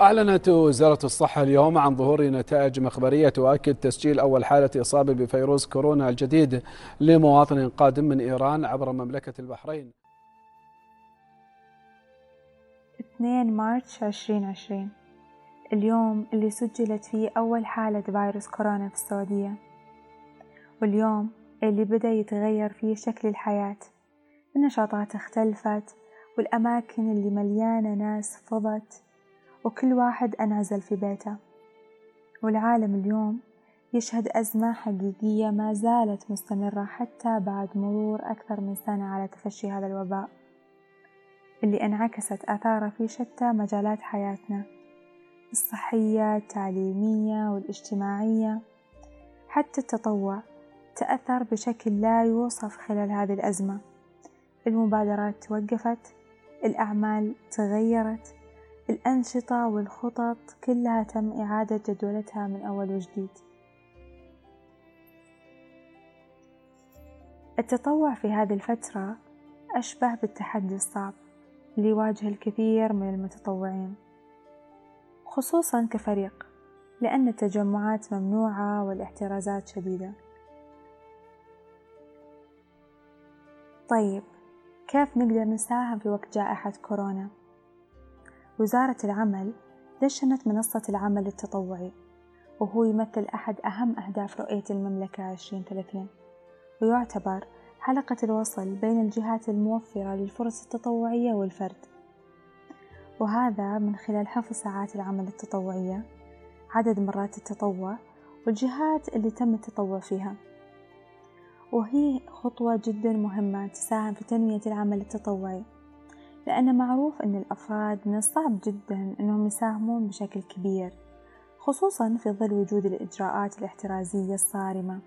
أعلنت وزارة الصحة اليوم عن ظهور نتائج مخبرية تؤكد تسجيل أول حالة إصابة بفيروس كورونا الجديد لمواطن قادم من إيران عبر مملكة البحرين. 2 مارس 2020 اليوم اللي سجلت فيه أول حالة فيروس كورونا في السعودية. واليوم اللي بدأ يتغير فيه شكل الحياة. النشاطات اختلفت والأماكن اللي مليانة ناس فضت. وكل واحد انعزل في بيته. والعالم اليوم يشهد أزمة حقيقية ما زالت مستمرة حتى بعد مرور أكثر من سنة على تفشي هذا الوباء اللي انعكست آثاره في شتى مجالات حياتنا الصحية التعليمية والاجتماعية. حتى التطوع تأثر بشكل لا يوصف خلال هذه الأزمة. المبادرات توقفت الأعمال تغيرت الأنشطة والخطط كلها تم إعادة جدولتها من أول وجديد التطوع في هذه الفترة أشبه بالتحدي الصعب اللي يواجه الكثير من المتطوعين خصوصا كفريق لأن التجمعات ممنوعة والاحترازات شديدة طيب كيف نقدر نساهم في وقت جائحة كورونا؟ وزارة العمل دشنت منصة العمل التطوعي وهو يمثل أحد أهم أهداف رؤية المملكة 2030 ويعتبر حلقة الوصل بين الجهات الموفرة للفرص التطوعية والفرد. وهذا من خلال حفظ ساعات العمل التطوعية عدد مرات التطوع والجهات اللي تم التطوع فيها. وهي خطوة جدا مهمة تساهم في تنمية العمل التطوعي. لأن معروف أن الأفراد من الصعب جدا أنهم يساهمون بشكل كبير خصوصا في ظل وجود الإجراءات الاحترازية الصارمة.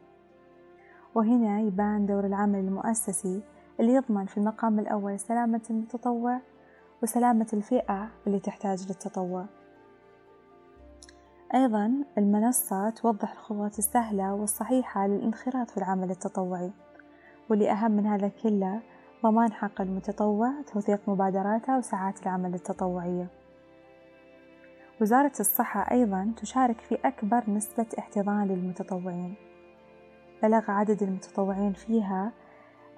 وهنا يبان دور العمل المؤسسي اللي يضمن في المقام الأول سلامة المتطوع وسلامة الفئة اللي تحتاج للتطوع. أيضا المنصة توضح الخطوات السهلة والصحيحة للانخراط في العمل التطوعي واللي أهم من هذا كله ضمان حق المتطوع توثيق مبادراته وساعات العمل التطوعية. وزارة الصحة أيضا تشارك في أكبر نسبة احتضان للمتطوعين. بلغ عدد المتطوعين فيها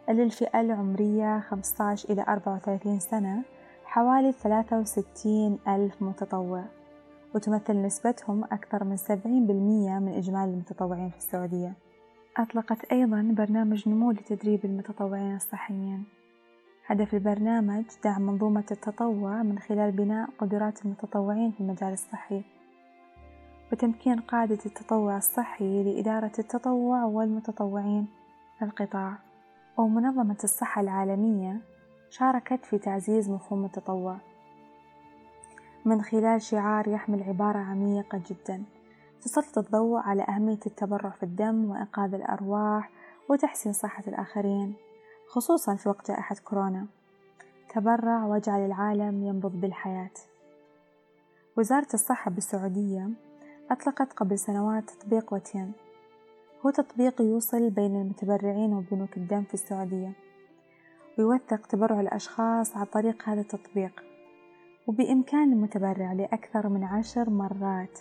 للفئة العمرية 15 إلى 34 سنة حوالي 63 ألف متطوع. وتمثل نسبتهم أكثر من 70% من إجمالي المتطوعين في السعودية. أطلقت أيضا برنامج نمو لتدريب المتطوعين الصحيين. هدف البرنامج دعم منظومة التطوع من خلال بناء قدرات المتطوعين في المجال الصحي وتمكين قادة التطوع الصحي لإدارة التطوع والمتطوعين في القطاع. ومنظمة الصحة العالمية شاركت في تعزيز مفهوم التطوع من خلال شعار يحمل عبارة عميقة جدا. تسلط الضوء على أهمية التبرع في الدم وإنقاذ الأرواح وتحسين صحة الآخرين خصوصا في وقت جائحة كورونا. تبرع واجعل العالم ينبض بالحياة. وزارة الصحة بالسعودية أطلقت قبل سنوات تطبيق وتين هو تطبيق يوصل بين المتبرعين وبنوك الدم في السعودية. ويوثق تبرع الأشخاص عن طريق هذا التطبيق. وبإمكان المتبرع لأكثر من عشر مرات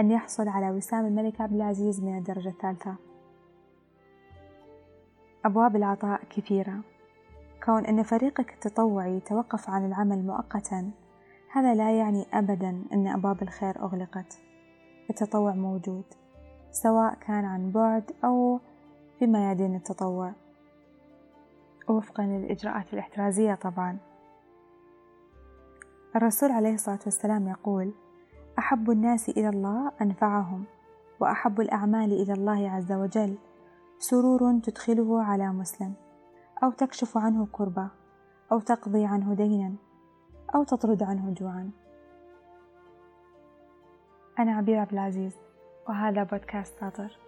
أن يحصل على وسام الملك عبد العزيز من الدرجة الثالثة. أبواب العطاء كثيرة. كون أن فريقك التطوعي يتوقف عن العمل مؤقتا هذا لا يعني أبدا أن أبواب الخير أغلقت. التطوع موجود سواء كان عن بعد أو في يدين التطوع. وفقا للإجراءات الاحترازية طبعا. الرسول عليه الصلاة والسلام يقول أحب الناس إلى الله أنفعهم وأحب الأعمال إلى الله عز وجل. سرور تدخله على مسلم أو تكشف عنه كربة أو تقضي عنه دينا أو تطرد عنه جوعا. أنا عبير عبد العزيز وهذا بودكاست ساطر